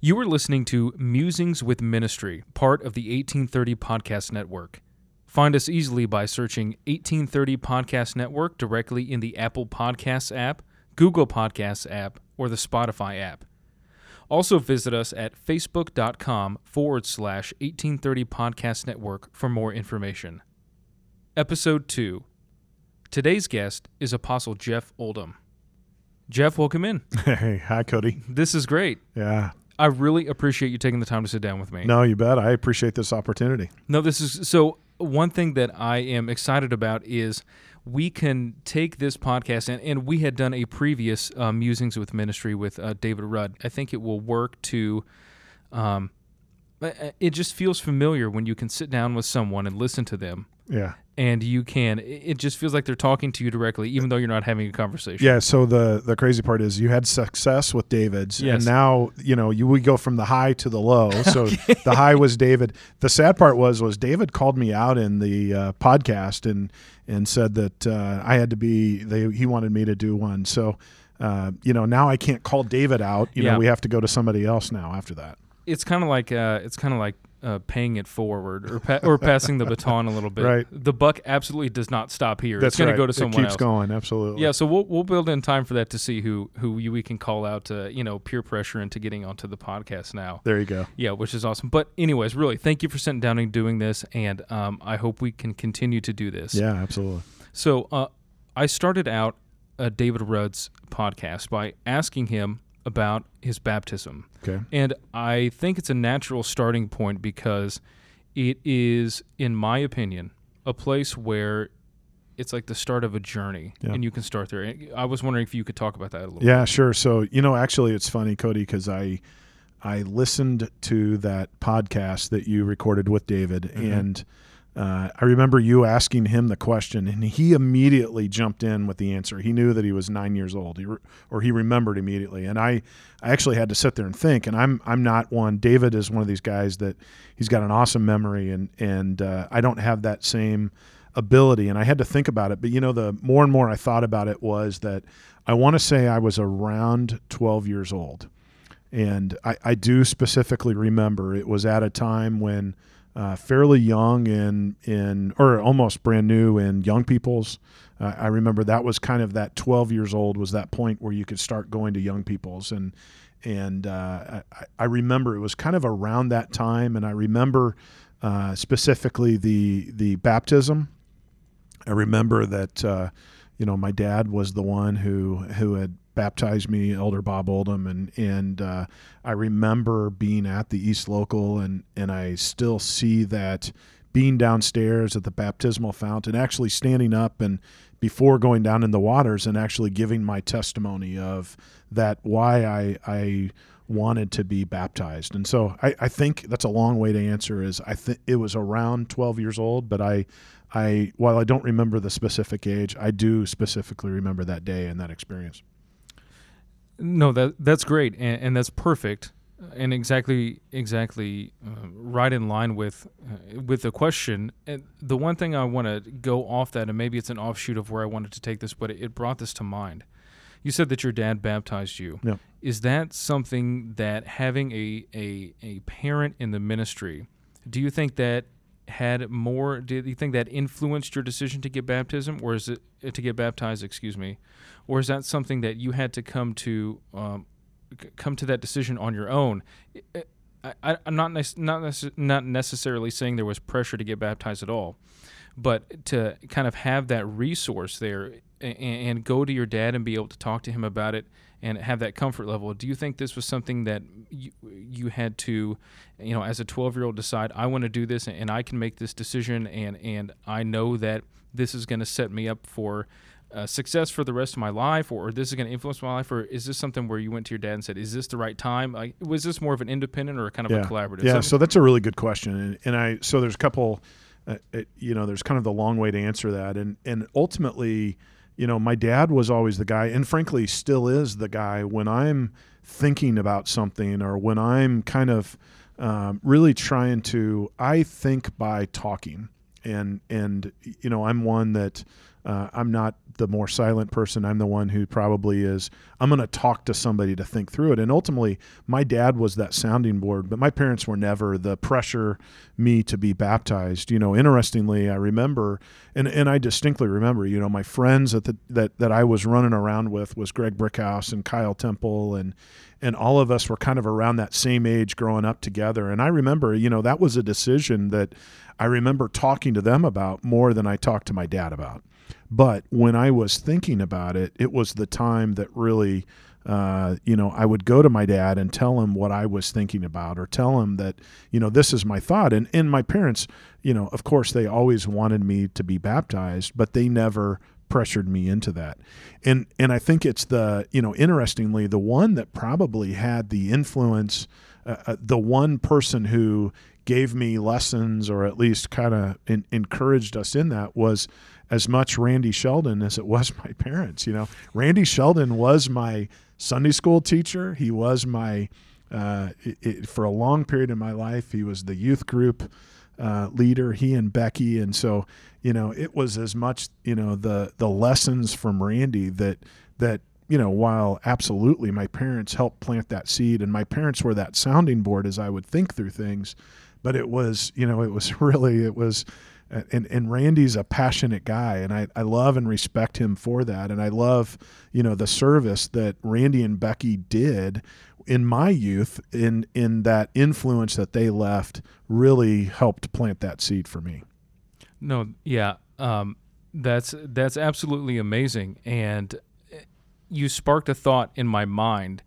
You are listening to Musings with Ministry, part of the 1830 Podcast Network. Find us easily by searching 1830 Podcast Network directly in the Apple Podcasts app, Google Podcasts app, or the Spotify app. Also visit us at facebook.com forward slash 1830 Podcast Network for more information. Episode 2. Today's guest is Apostle Jeff Oldham. Jeff, welcome in. Hey, hi, Cody. This is great. Yeah. I really appreciate you taking the time to sit down with me. No, you bet. I appreciate this opportunity. No, this is so. One thing that I am excited about is we can take this podcast, and, and we had done a previous uh, Musings with Ministry with uh, David Rudd. I think it will work to. Um, it just feels familiar when you can sit down with someone and listen to them Yeah. and you can it just feels like they're talking to you directly even though you're not having a conversation Yeah. So the the crazy part is you had success with David's, Yes. and now you know you we go from the high to the low. So the high was David. The sad part was was David called me out in the uh, podcast and and said that uh, I had to be. They he wanted me to do one. So. Uh, you know, now I can't call David out. You Yeah. know, we have to go to somebody else now after that. it's kind of like uh, it's kind of like uh, paying it forward or pa- or passing the baton a little bit Right. the buck absolutely does not stop here That's it's going right. to go to someone else. It keeps else going. Absolutely. yeah so we'll, we'll build in time for that to see who who you, we can call out to you know peer pressure into getting onto the podcast now There you go. yeah which is awesome but anyways really thank you for sitting down and doing this and um, i hope we can continue to do this Yeah, absolutely. So uh, I started out uh, David Rudd's podcast by asking him about his baptism. Okay. And I think it's a natural starting point because it is, in my opinion, a place where it's like the start of a journey Yeah. and you can start there. I was wondering if you could talk about that a little Yeah, sure. So you know, actually, it's funny, Cody, because I I listened to that podcast that you recorded with David, Mhm. and uh, I remember you asking him the question, and he immediately jumped in with the answer. He knew that he was nine years old, he re- or he remembered immediately. And I, I actually had to sit there and think. And I'm I'm not one. David is one of these guys that he's got an awesome memory, and and uh, I don't have that same ability and I had to think about it but you know the more and more I thought about it was that I want to say I was around 12 years old and I, I do specifically remember it was at a time when uh, fairly young in in or almost brand new in young people's. Uh, I remember that was kind of that 12 years old was that point where you could start going to young people's. And and uh, I, I remember it was kind of around that time. And I remember uh, specifically the the baptism. I remember that uh, you know my dad was the one who who had baptized me, Elder Bob Oldham, and and uh, I remember being at the East Local, and and I still see that being downstairs at the baptismal fount and actually standing up and before going down in the waters and actually giving my testimony of that why I I wanted to be baptized. And so I, I think that's a long way to answer is I think it was around 12 years old, but I I while I don't remember the specific age, I do specifically remember that day and that experience. No, that that's great, and, and that's perfect, and exactly exactly uh, right in line with uh, with the question. And the one thing I want to go off that, and maybe it's an offshoot of where I wanted to take this, but it, it brought this to mind. You said that your dad baptized you. Yeah. Is that something that having a, a a parent in the ministry, do you think that had more? Do you think that influenced your decision to get baptism, or is it to get baptized? Excuse me, or is that something that you had to come to um, c- come to that decision on your own? I, I'm not not not necessarily saying there was pressure to get baptized at all, but to kind of have that resource there and, and go to your dad and be able to talk to him about it and have that comfort level. Do you think this was something that you, you had to, you know, as a 12 year old decide I want to do this and I can make this decision and and I know that this is going to set me up for uh, success for the rest of my life, or, this is going to influence my life, or is this something where you went to your dad and said, "Is this the right time?" Like, was this more of an independent or kind of yeah. a collaborative? Yeah, Something- so that's a really good question, and, and I so there's a couple, uh, it, you know, there's kind of the long way to answer that, and and ultimately, you know, my dad was always the guy, and frankly, still is the guy when I'm thinking about something or when I'm kind of um, really trying to. I think by talking, and and you know, I'm one that uh, I'm not the more silent person. I'm the one who probably is. I'm going to talk to somebody to think through it. And ultimately, my dad was that sounding board, but my parents were never the pressure me to be baptized. You know, interestingly, I remember, and, and I distinctly remember, you know, my friends that the, that that I was running around with was Greg Brickhouse and Kyle Temple, and and all of us were kind of around that same age growing up together. And I remember, you know, that was a decision that I remember talking to them about more than I talked to my dad about. But when I was thinking about it, it was the time that really, uh, you know, I would go to my dad and tell him what I was thinking about, or tell him that, you know, this is my thought. And and my parents, you know, of course, they always wanted me to be baptized, but they never pressured me into that. And and I think it's the, you know, interestingly, the one that probably had the influence, uh, uh the one person who gave me lessons or at least kind of encouraged us in that was as much Randy Sheldon as it was my parents. You know, Randy Sheldon was my Sunday school teacher. He was my uh, it, it, for a long period in my life. He was the youth group uh, leader. He and Becky, and so you know, it was as much you know the the lessons from Randy that that you know, while absolutely my parents helped plant that seed, and my parents were that sounding board as I would think through things, but it was, you know, it was really, it was and and Randy's a passionate guy, and I, I love and respect him for that. And I love, you know, the service that Randy and Becky did in my youth, in in that influence that they left, really helped plant that seed for me. No, yeah, um, that's that's absolutely amazing, and you sparked a thought in my mind.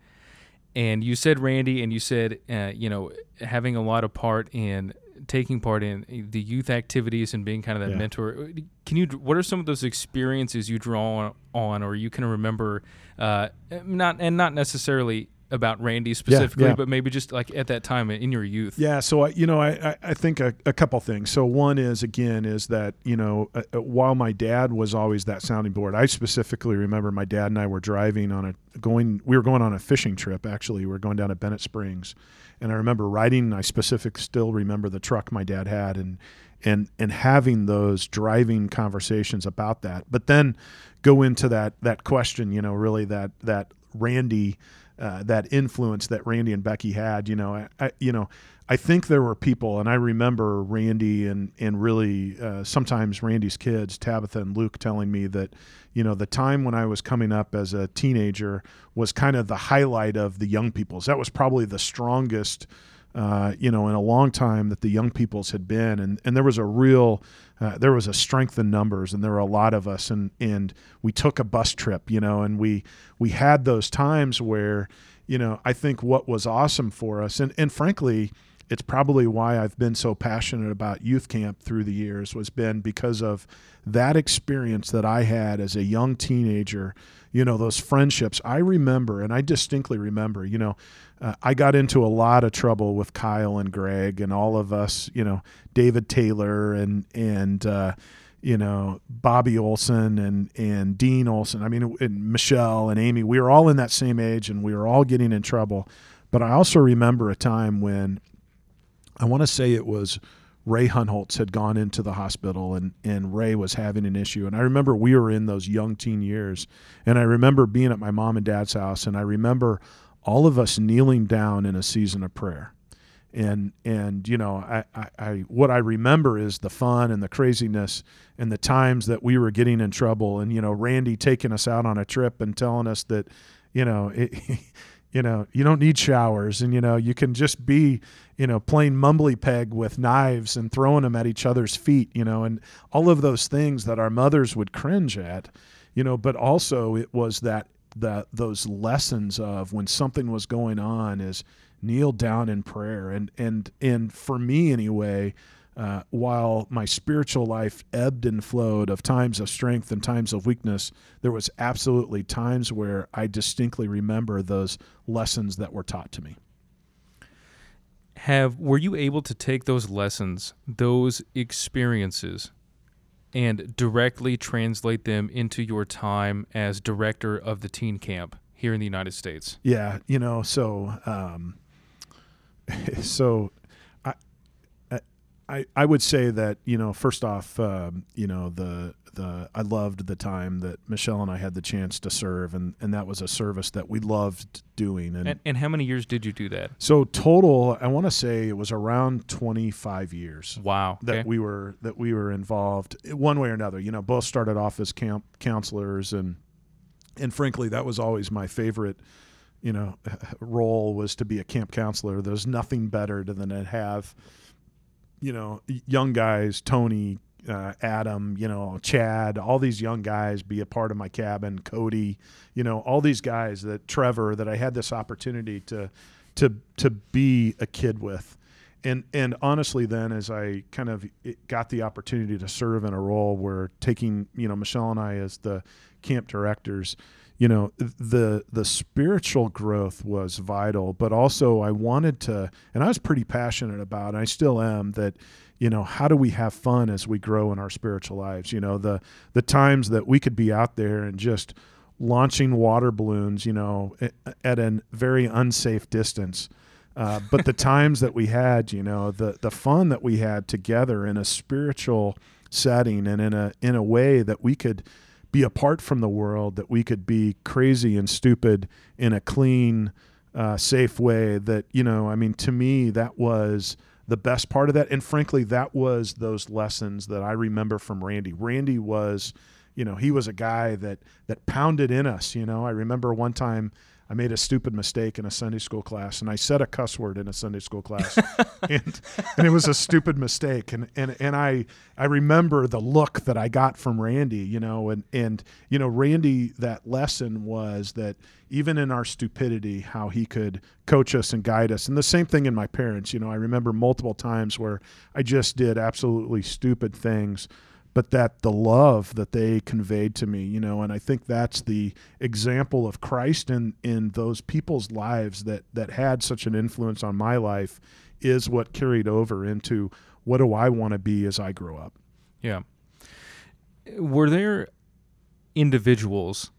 And you said Randy, and you said, uh, you know, having a lot of part in taking part in the youth activities and being kind of that yeah. mentor. Can you? What are some of those experiences you draw on, or you can remember? Uh, not and not necessarily about Randy specifically, yeah, yeah. but maybe just like at that time in your youth. Yeah. So I, you know, I, I think a, a couple things. So one is again is that you know uh, uh, while my dad was always that sounding board, I specifically remember my dad and I were driving on a going. We were going on a fishing trip. Actually, we were going down to Bennett Springs, and I remember riding. I specific still remember the truck my dad had, and and and having those driving conversations about that. But then go into that that question. You know, really that that Randy. Uh, that influence that Randy and Becky had, you know, I, I, you know, I think there were people, and I remember Randy and and really uh, sometimes Randy's kids, Tabitha and Luke, telling me that, you know, the time when I was coming up as a teenager was kind of the highlight of the young people's. That was probably the strongest, uh, you know, in a long time that the young people's had been, and and there was a real, uh, there was a strength in numbers, and there were a lot of us, and and we took a bus trip, you know, and we we had those times where, you know, I think what was awesome for us, and and frankly it's probably why I've been so passionate about youth camp through the years was been because of that experience that I had as a young teenager, you know, those friendships. I remember and I distinctly remember, you know, uh, I got into a lot of trouble with Kyle and Greg and all of us, you know, David Taylor and and uh, you know Bobby Olson and and Dean Olson. I mean, and Michelle and Amy. We were all in that same age, and we were all getting in trouble. But I also remember a time when I want to say it was Ray Hunholtz had gone into the hospital and, and Ray was having an issue. And I remember we were in those young teen years. And I remember being at my mom and dad's house and I remember all of us kneeling down in a season of prayer. And and you know, I, I, I what I remember is the fun and the craziness and the times that we were getting in trouble and you know, Randy taking us out on a trip and telling us that, you know, it, you know you don't need showers. And you know you can just be you know playing mumbly peg with knives and throwing them at each other's feet you know and all of those things that our mothers would cringe at you know. But also it was that that those lessons of when something was going on is kneel down in prayer. And and and for me anyway uh, while my spiritual life ebbed and flowed of times of strength and times of weakness, there was absolutely times where I distinctly remember those lessons that were taught to me. Have were you able to take those lessons, those experiences, and directly translate them into your time as director of the teen camp here in the United States? Yeah, you know, so um, so I, I would say that you know first off um, you know the the I loved the time that Michelle and I had the chance to serve and, and that was a service that we loved doing and, And, and how many years did you do that? so total I want to say it was around 25 years Wow. that okay. we were that we were involved one way or another you know both started off as camp counselors and and frankly that was always my favorite you know role was to be a camp counselor there's nothing better than to have you know young guys tony uh, adam you know chad all these young guys be a part of my cabin cody you know all these guys that trevor that i had this opportunity to to to be a kid with. And and honestly then as i kind of got the opportunity to serve in a role where taking you know michelle and i as the camp directors you know the the spiritual growth was vital but also i wanted to and i was pretty passionate about and i still am that you know how do we have fun as we grow in our spiritual lives? You know the the times that we could be out there and just launching water balloons you know at a very unsafe distance. Uh, but the times that we had you know the the fun that we had together in a spiritual setting and in a in a way that we could be apart from the world, that we could be crazy and stupid in a clean, uh, safe way. That, you know, I mean, to me, that was the best part of that. And frankly, that was those lessons that I remember from Randy. Randy was, you know, he was a guy that, that pounded in us. You know, I remember one time I made a stupid mistake in a Sunday school class, and I said a cuss word in a Sunday school class, and and it was a stupid mistake, and and and I I remember the look that I got from Randy, you know, and and you know Randy that lesson was that even in our stupidity, how he could coach us and guide us, and the same thing in my parents, you know, I remember multiple times where I just did absolutely stupid things but that the love that they conveyed to me, you know, and I think that's the example of Christ in in those people's lives that that had such an influence on my life is what carried over into what do I want to be as I grow up. Yeah. Were there individuals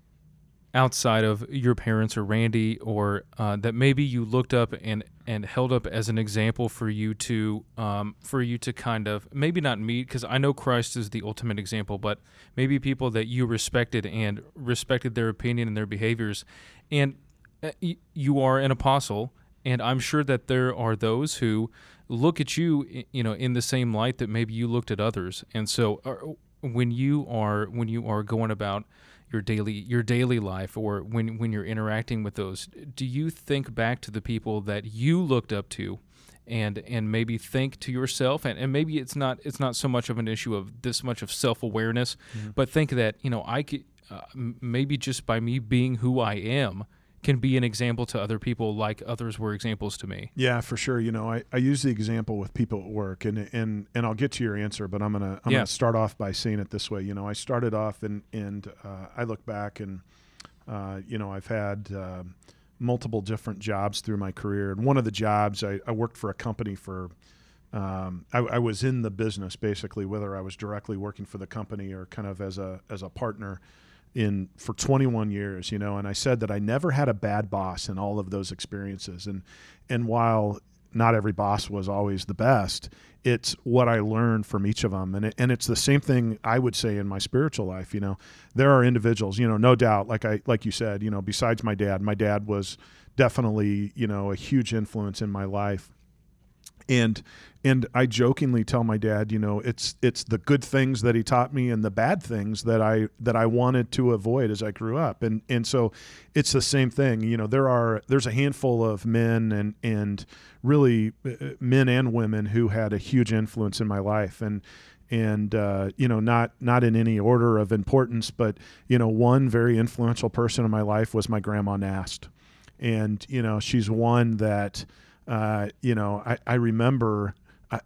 outside of your parents or Randy or uh, that maybe you looked up and and held up as an example for you to um, for you to kind of maybe not meet because I know Christ is the ultimate example, but maybe people that you respected and respected their opinion and their behaviors, and uh, you are an apostle, and I'm sure that there are those who look at you, you know, in the same light that maybe you looked at others, and so uh, when you are when you are going about your daily your daily life or when when you're interacting with those do you think back to the people that you looked up to and and maybe think to yourself and, and maybe it's not it's not so much of an issue of this much of self-awareness but think that you know I could uh, maybe just by me being who I am can be an example to other people like others were examples to me Yeah, for sure. You know, I, I use the example with people at work, and and and I'll get to your answer, but I'm gonna I'm Yeah. gonna start off by saying it this way. You know, I started off and and uh, I look back and uh, you know I've had uh, multiple different jobs through my career, and one of the jobs I, I worked for a company for. Um, I, I was in the business basically, whether I was directly working for the company or kind of as a as a partner in for 21 years, you know, and I said that I never had a bad boss in all of those experiences. And and while not every boss was always the best, it's what I learned from each of them. And it, and it's the same thing I would say in my spiritual life, you know. There are individuals, you know, no doubt like I like you said, you know, besides my dad, my dad was definitely, you know, a huge influence in my life and and I jokingly tell my dad, you know, it's it's the good things that he taught me and the bad things that I that I wanted to avoid as I grew up. And and so it's the same thing. You know, there are there's a handful of men and and really uh, men and women who had a huge influence in my life and and uh, you know not not in any order of importance but you know one very influential person in my life was my grandma Nast and you know she's one that uh, you know, I, I remember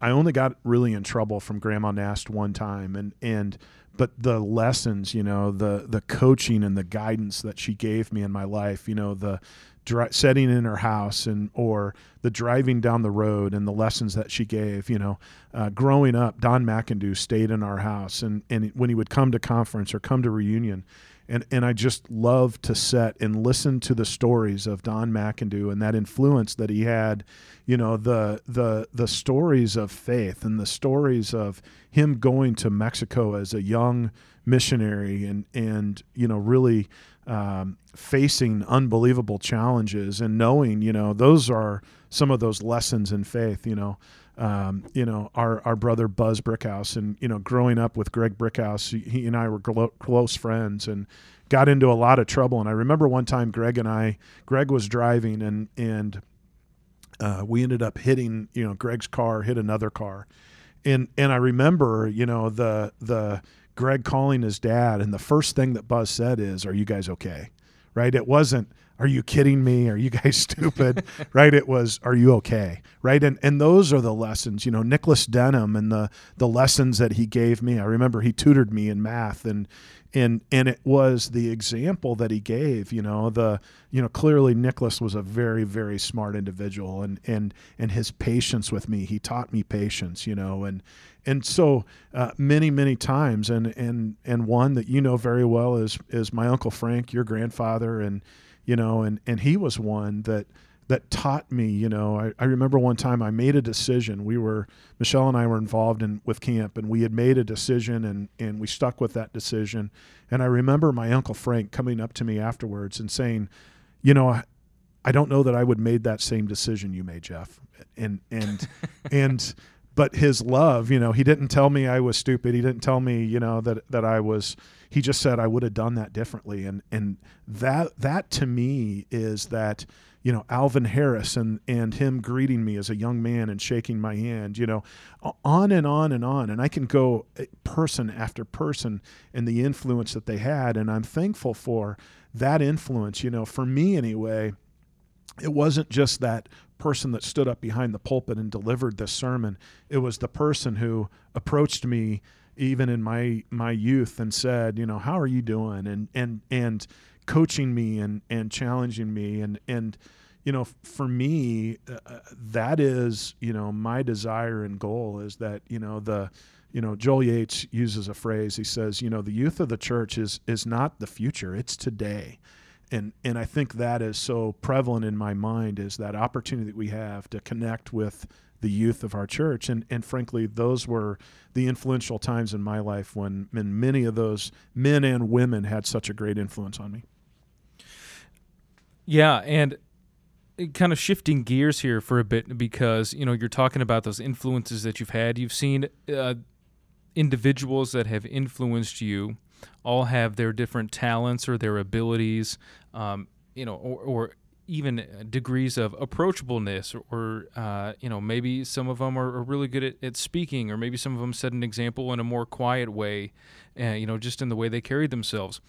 I, only got really in trouble from Grandma Nast one time, and and but the lessons, you know, the the coaching and the guidance that she gave me in my life, you know, the dri- setting in her house and or the driving down the road and the lessons that she gave, you know, uh, growing up, Don McIndoe stayed in our house, and and when he would come to conference or come to reunion. And and I just love to set and listen to the stories of Don McIndoe and that influence that he had, you know, the the the stories of faith and the stories of him going to Mexico as a young missionary and and you know really um, facing unbelievable challenges and knowing you know those are some of those lessons in faith you know. Um, you know our our brother Buzz Brickhouse and you know growing up with Greg Brickhouse he and I were glo- close friends and got into a lot of trouble. And I remember one time Greg and I Greg was driving and and uh, we ended up hitting you know Greg's car hit another car. And and I remember you know the the Greg calling his dad and the first thing that Buzz said is are you guys okay right it wasn't are you kidding me? Are you guys stupid? right? It was, are you okay? Right? And and those are the lessons, you know, Nicholas Denham and the the lessons that he gave me. I remember he tutored me in math and and and it was the example that he gave, you know, the you know, clearly Nicholas was a very, very smart individual and and and his patience with me. He taught me patience, you know, and and so uh, many many times and and and one that you know very well is is my uncle Frank, your grandfather and you know, and and he was one that that taught me, you know, I, I remember one time I made a decision. We were Michelle and I were involved in with camp and we had made a decision and and we stuck with that decision. And I remember my uncle Frank coming up to me afterwards and saying, you know, I, I don't know that I would made that same decision you made, Jeff. And and and but his love, you know, he didn't tell me I was stupid. He didn't tell me, you know, that that I was. He just said I would have done that differently, and and that that to me is that you know Alvin Harris and and him greeting me as a young man and shaking my hand, you know, on and on and on, and I can go eh, person after person and the influence that they had, and I'm thankful for that influence. You know, for me anyway it wasn't just that person that stood up behind the pulpit and delivered this sermon. It was the person who approached me even in my my youth and said, you know, how are you doing? And and and coaching me and and challenging me and and you know, for me, uh, uh that is you know my desire and goal is that you know the you know Joel Yates uses a phrase. He says, you know, the youth of the church is is not the future; it's today and and I think that is so prevalent in my mind is that opportunity that we have to connect with the youth of our church. And and frankly those were the influential times in my life when, when many of those men and women had such a great influence on me. Yeah and kind of shifting gears here for a bit because you know you're talking about those influences that you've had. You've seen uh, individuals that have influenced you all have their different talents or their abilities, um, you know, or, or, even degrees of approachableness, or, or uh, you know, maybe some of them are, are really good at, at, speaking, or maybe some of them set an example in a more quiet way, uh, you know, just in the way they carry themselves.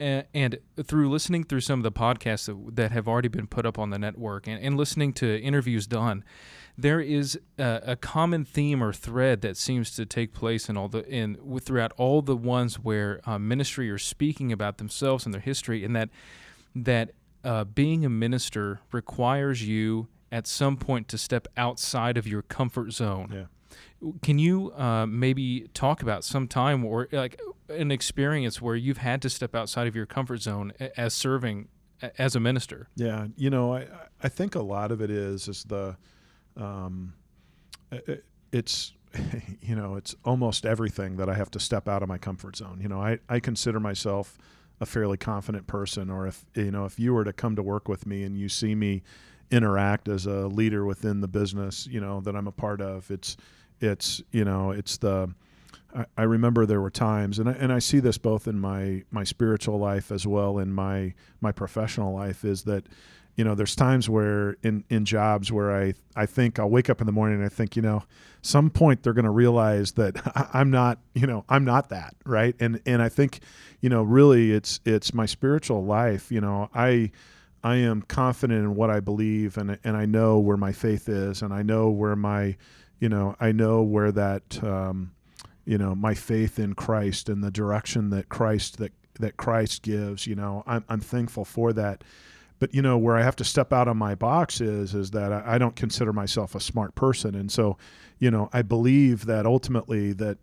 And, and through listening through some of the podcasts that, that have already been put up on the network and, and listening to interviews done, there is a, a, common theme or thread that seems to take place in all the in throughout all the ones where uh, ministry are speaking about themselves and their history, and that that uh, being a minister requires you at some point to step outside of your comfort zone. Yeah. Can you uh, maybe talk about some time or like an experience where you've had to step outside of your comfort zone as serving as a minister? Yeah, you know, I I think a lot of it is is the um, it, it's you know it's almost everything that I have to step out of my comfort zone. You know, I, I consider myself a fairly confident person, or if you know if you were to come to work with me and you see me interact as a leader within the business, you know that I'm a part of, it's it's you know it's the I, I remember there were times, and I, and I see this both in my my spiritual life as well in my my professional life, is that you know, there's times where in, in jobs where I, I think I'll wake up in the morning and I think, you know, some point they're going to realize that I'm not, you know, I'm not that. Right. And, and I think, you know, really it's, it's my spiritual life. You know, I, I am confident in what I believe and, and I know where my faith is and I know where my, you know, I know where that, um, you know, my faith in Christ and the direction that Christ, that, that Christ gives, you know, I'm, I'm thankful for that but you know where I have to step out of my box is is that I, I don't consider myself a smart person, and so you know I believe that ultimately that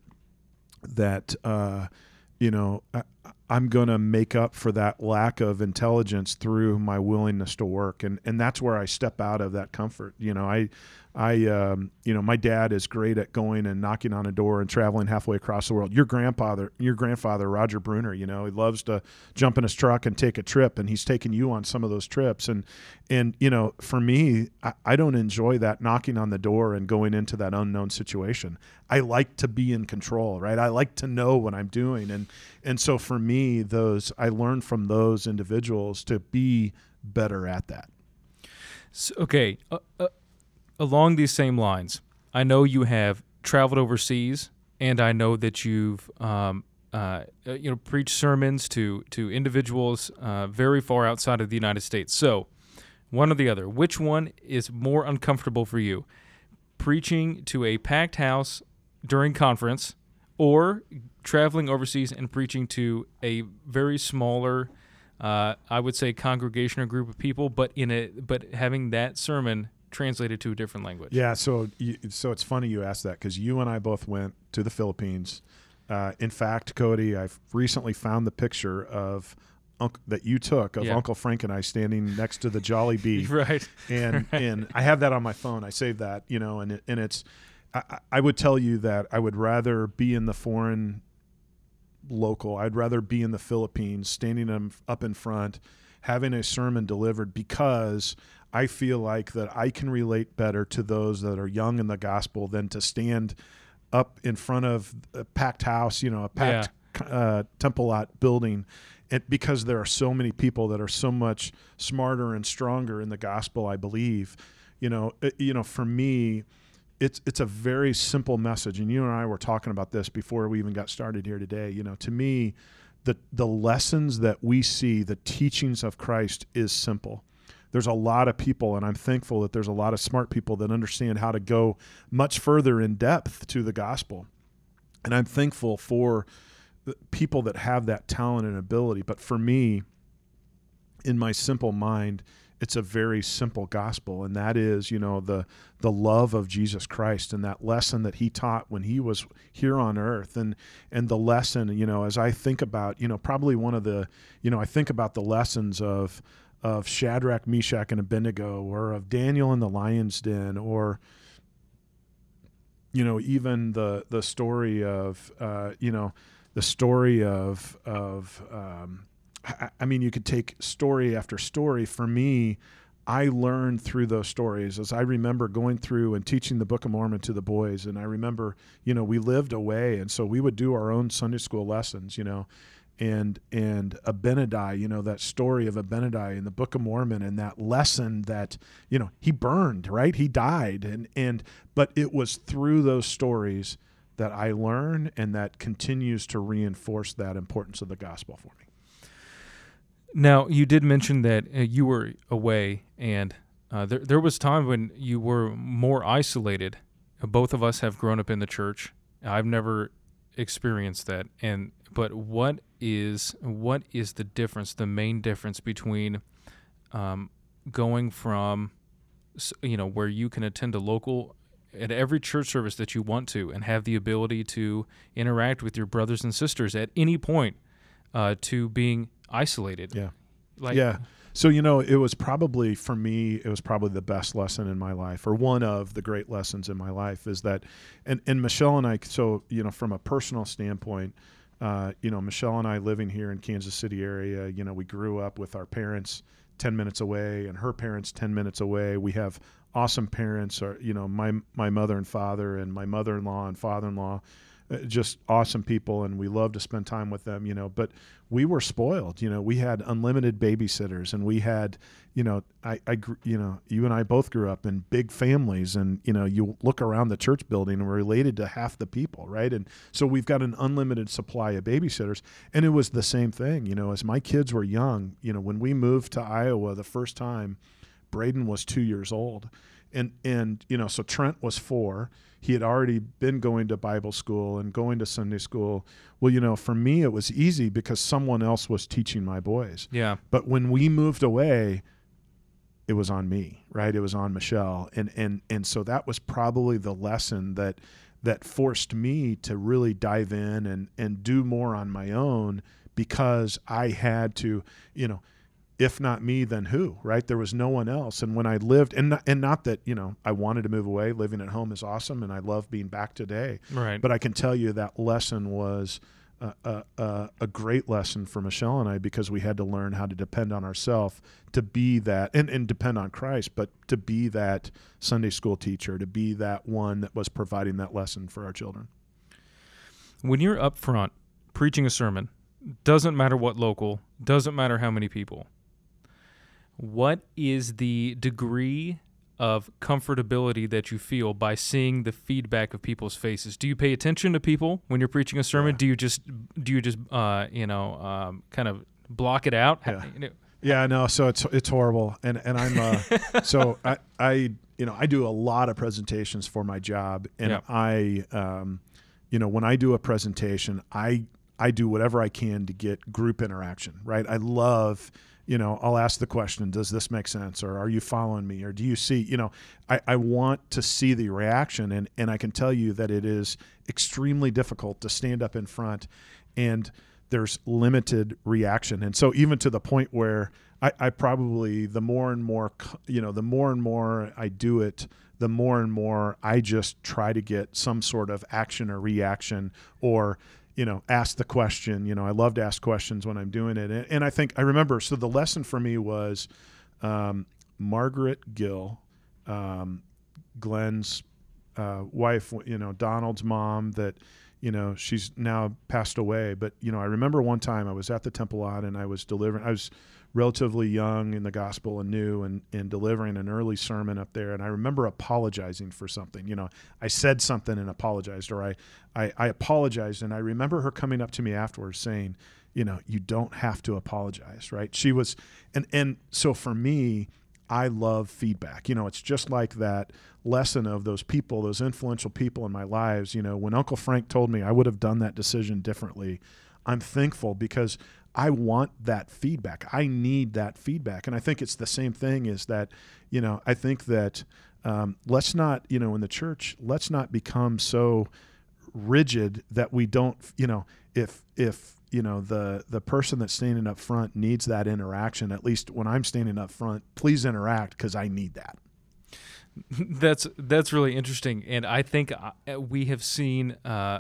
that uh, you know I, I'm going to make up for that lack of intelligence through my willingness to work. And, and that's where I step out of that comfort. You know, I, I, um, you know, my dad is great at going and knocking on a door and traveling halfway across the world. Your grandfather, your grandfather, Roger Bruner, you know, he loves to jump in his truck and take a trip, and he's taken you on some of those trips. And, and you know, for me, I, I don't enjoy that knocking on the door and going into that unknown situation. I like to be in control, right? I like to know what I'm doing, and and so for me, those I learned from those individuals to be better at that. So, okay, uh, uh, along these same lines, I know you have traveled overseas, and I know that you've um, uh, uh, you know preached sermons to to individuals uh, very far outside of the United States. So, one or the other, which one is more uncomfortable for you? Preaching to a packed house during conference, or traveling overseas and preaching to a very smaller, uh, I would say, congregation or group of people, but in a but having that sermon translated to a different language. Yeah, so you, so it's funny you asked that because you and I both went to the Philippines. Uh, in fact, Cody, I've recently found the picture of that you took of Yeah. Uncle Frank and I standing next to the Jollibee, Right. and and I have that on my phone. I saved that, you know, and it, and it's. I, I- would tell you that I would rather be in the foreign local. I'd rather be in the Philippines, standing in- up in front, having a sermon delivered because I feel like that I can relate better to those that are young in the gospel than to stand up in front of a packed house, you know, a packed uh, temple lot building. Because there are so many people that are so much smarter and stronger in the gospel, I believe. You know, it, you know, for me, it's it's a very simple message and you and I were talking about this before we even got started here today you know to me the the lessons that we see the teachings of Christ is simple there's a lot of people and I'm thankful that there's a lot of smart people that understand how to go much further in depth to the gospel. And I'm thankful for people that have that talent and ability. But for me in my simple mind it's a very simple gospel and that is you know the the love of Jesus Christ and that lesson that he taught when he was here on earth. And and the lesson you know as I think about you know probably one of the you know I think about the lessons of of Shadrach Meshach and Abednego or of Daniel in the lion's den or you know even the the story of uh, you know the story of of um, I, I mean you could take story after story. For me I learned through those stories as I remember going through and teaching the Book of Mormon to the boys and I remember you know we lived away and so we would do our own Sunday school lessons you know and and Abinadi, you know that story of Abinadi in the Book of Mormon, and that lesson that you know he burned, right? He died, and and but it was through those stories that I learned, and that continues to reinforce that importance of the gospel for me. Now, you did mention that uh, you were away, and uh, there there was time when you were more isolated. Both of us have grown up in the church. I've never experienced that, and but what is what is the difference? The main difference between um, going from you know where you can attend a local at every church service that you want to and have the ability to interact with your brothers and sisters at any point uh, to being isolated. Yeah. Like, yeah. So you know, it was probably for me, it was probably the best lesson in my life, or one of the great lessons in my life, is that, and and Michelle and I. So you know, from a personal standpoint, uh, you know, Michelle and I living here in Kansas City area, you know, we grew up with our parents ten minutes away, and her parents ten minutes away. We have awesome parents, or you know, my my mother and father, and my mother-in-law and father-in-law uh, just awesome people and we love to spend time with them you know but we were spoiled you know we had unlimited babysitters and we had you know I, I you know you and I both grew up in big families and you know you look around the church building and we're related to half the people right? And so we've got an unlimited supply of babysitters and it was the same thing you know as my kids were young you know when we moved to Iowa the first time Braden was 2 years old and and you know so Trent was 4 he had already been going to Bible school and going to Sunday school. Well, you know, for me, it was easy because someone else was teaching my boys. Yeah. But when we moved away, it was on me, right? It was on Michelle, and and and so that was probably the lesson that that forced me to really dive in and and do more on my own because I had to, you know, if not me, then who? Right? There was no one else. And when I lived, and not, and not that you know I wanted to move away. Living at home is awesome, and I love being back today. Right. But I can tell you that lesson was a, a, a, great lesson for Michelle and I because we had to learn how to depend on ourselves to be that and, and depend on Christ, but to be that Sunday school teacher, to be that one that was providing that lesson for our children. When you're up front preaching a sermon, doesn't matter what local, doesn't matter how many people. What is the degree of comfortability that you feel by seeing the feedback of people's faces. Do you pay attention to people when you're preaching a sermon? Yeah. Do you just do you just uh, you know um, kind of block it out? Yeah. yeah, no. So it's it's horrible, and and I'm uh, so I I you know I do a lot of presentations for my job, and yeah. I um, you know when I do a presentation, I I do whatever I can to get group interaction. Right, I love you know, I'll ask the question, does this make sense? Or are you following me? Or do you see, you know, I, I want to see the reaction. And, and I can tell you that it is extremely difficult to stand up in front and there's limited reaction. And so even to the point where I, I probably, the more and more, you know, the more and more I do it, the more and more I just try to get some sort of action or reaction or you know, ask the question. You know, I love to ask questions when I'm doing it. And, and I think I remember, so the lesson for me was um, Margaret Gill, um, Glenn's uh, wife, you know, Donald's mom that, you know, she's now passed away. But, you know, I remember one time I was at the Temple lot and I was delivering, I was relatively young in the gospel and new and, and delivering an early sermon up there. And I remember apologizing for something. You know, I said something and apologized, or I, I, I apologized. And I remember her coming up to me afterwards saying, you know, you don't have to apologize, right? She was, and, and so for me, I love feedback. You know, it's just like that lesson of those people, those influential people in my lives. You know, when Uncle Frank told me I would have done that decision differently, I'm thankful because I want that feedback. I need that feedback. And I think it's the same thing is that, you know, I think that um, let's not, you know, in the church, let's not become so rigid that we don't, you know, if, if, you know the the person that's standing up front needs that interaction at least when i'm standing up front please interact because i need that that's that's really interesting and i think uh, we have seen uh,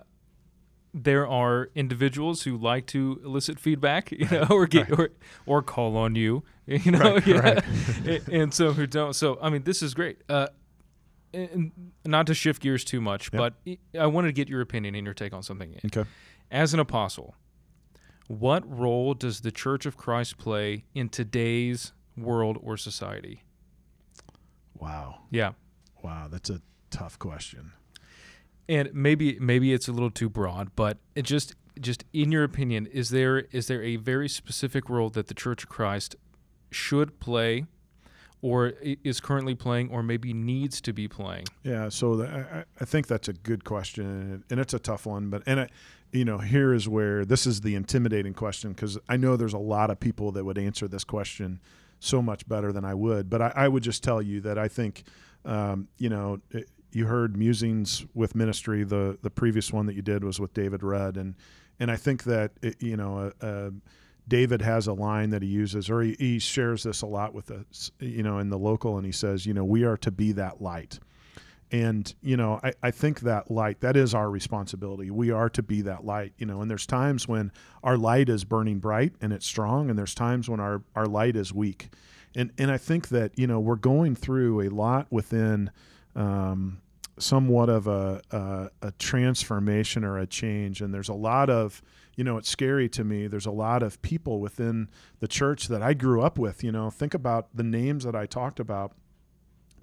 there are individuals who like to elicit feedback, you know, or get right. or or call on you, you know, right, yeah, right. and, some who don't. So I mean, this is great. Uh, and not to shift gears too much, yep. but I wanted to get your opinion and your take on something. Okay. As an apostle, what role does the Church of Christ play in today's world or society? Wow. Yeah. Wow, that's a tough question and maybe maybe it's a little too broad, but it just just in your opinion, is there is there a very specific role that the Church of Christ should play, or is currently playing, or maybe needs to be playing? Yeah, so the, I, I think that's a good question, and it's a tough one. But and I, you know, here is where this is the intimidating question because I know there's a lot of people that would answer this question so much better than I would. But I, I would just tell you that I think, um, you know, it, you heard musings with ministry. The the previous one that you did was with David Rudd, and and I think that it, you know. Uh, uh, David has a line that he uses, or he, he shares this a lot with us, you know, in the local, and he says, you know, we are to be that light. And, you know, I, I think that light, that is our responsibility. We are to be that light, you know, and there's times when our light is burning bright and it's strong, and there's times when our, our light is weak. And, and I think that, you know, we're going through a lot within um, somewhat of a, a, a transformation or a change. And there's a lot of, you know, it's scary to me. There's a lot of people within the church that I grew up with. You know, think about the names that I talked about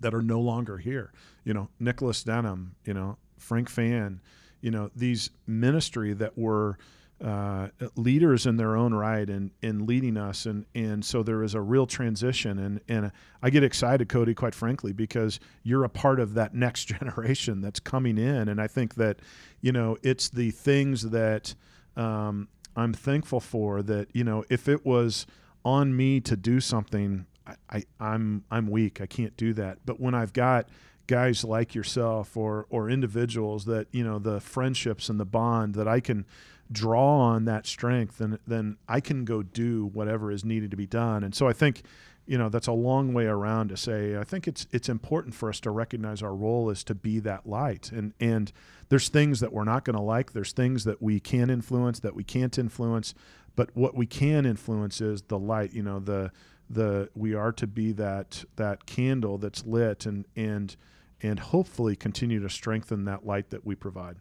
that are no longer here. You know, Nicholas Denham. You know, Frank Fan. You know, these ministry that were uh, leaders in their own right and in leading us. And and so there is a real transition. And and I get excited Cody quite frankly because you're a part of that next generation that's coming in. And I think that you know it's the things that um, I'm thankful for that you know if it was on me to do something I, I I'm I'm weak. I can't do that. But when I've got guys like yourself or or individuals that you know the friendships and the bond that I can draw on that strength and then I can go do whatever is needed to be done. And so I think you know that's a long way around to say I think it's it's important for us to recognize our role is to be that light and and there's things that we're not going to like there's things that we can influence that we can't influence but what we can influence is the light you know the the we are to be that that candle that's lit and and and hopefully continue to strengthen that light that we provide.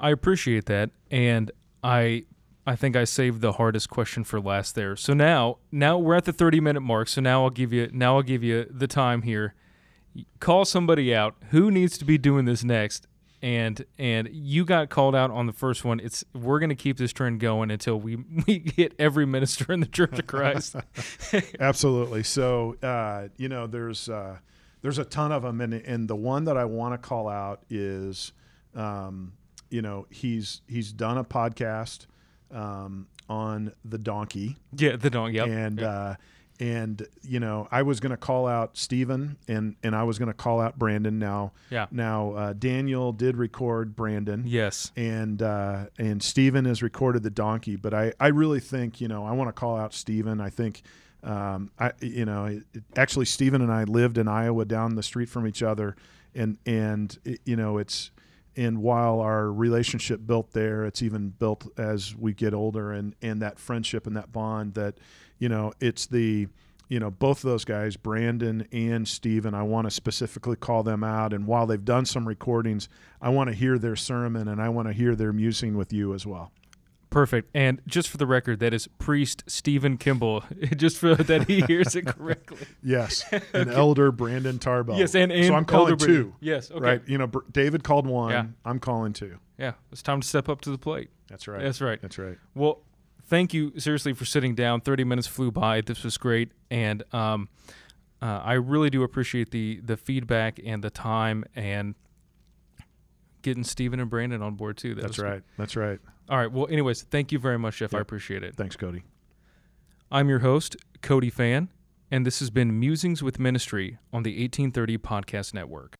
I appreciate that, and I I think I saved the hardest question for last there. So now now we're at the 30 minute mark. So now I'll give you now I'll give you the time here. Call somebody out. Who needs to be doing this next? And and you got called out on the first one. It's we're gonna keep this trend going until we we hit every minister in the Church of Christ. Absolutely. So uh, you know there's. Uh, there's a ton of them, and and the one that I want to call out is, um, you know, he's he's done a podcast um, on the donkey. Yeah, the donkey. Yep. And yep. Uh, and you know, I was going to call out Stephen, and and I was going to call out Brandon. Now, yeah. Now uh, Daniel did record Brandon. Yes. And uh, and Stephen has recorded the donkey, but I I really think you know I want to call out Stephen. I think um, I, you know, it, actually, Stephen and I lived in Iowa down the street from each other, and and it, you know, it's and while our relationship built there, it's even built as we get older, and and that friendship and that bond that, you know, it's the you know both of those guys brandon and steven i want to specifically call them out. And while they've done some recordings i want to hear their sermon and i want to hear their musing with you as well Perfect. And just for the record, that is priest Stephen Kimball. just for that he hears it correctly. yes, an elder Brandon Tarbell. Yes, and, and so I'm calling elder two. Yes, okay. Right. You know, David called one. Yeah. I'm calling two. Yeah, it's time to step up to the plate. That's right. That's right. That's right. Well, thank you seriously for sitting down. Thirty minutes flew by. This was great, and um, uh, I really do appreciate the the feedback and the time and getting Stephen and Brandon on board too. That That's right. That's right. All right. Well, anyways, thank you very much, Jeff. Yep. I appreciate it. Thanks, Cody. I'm your host, Cody Fan, and this has been Musings with Ministry on the 1830 Podcast Network.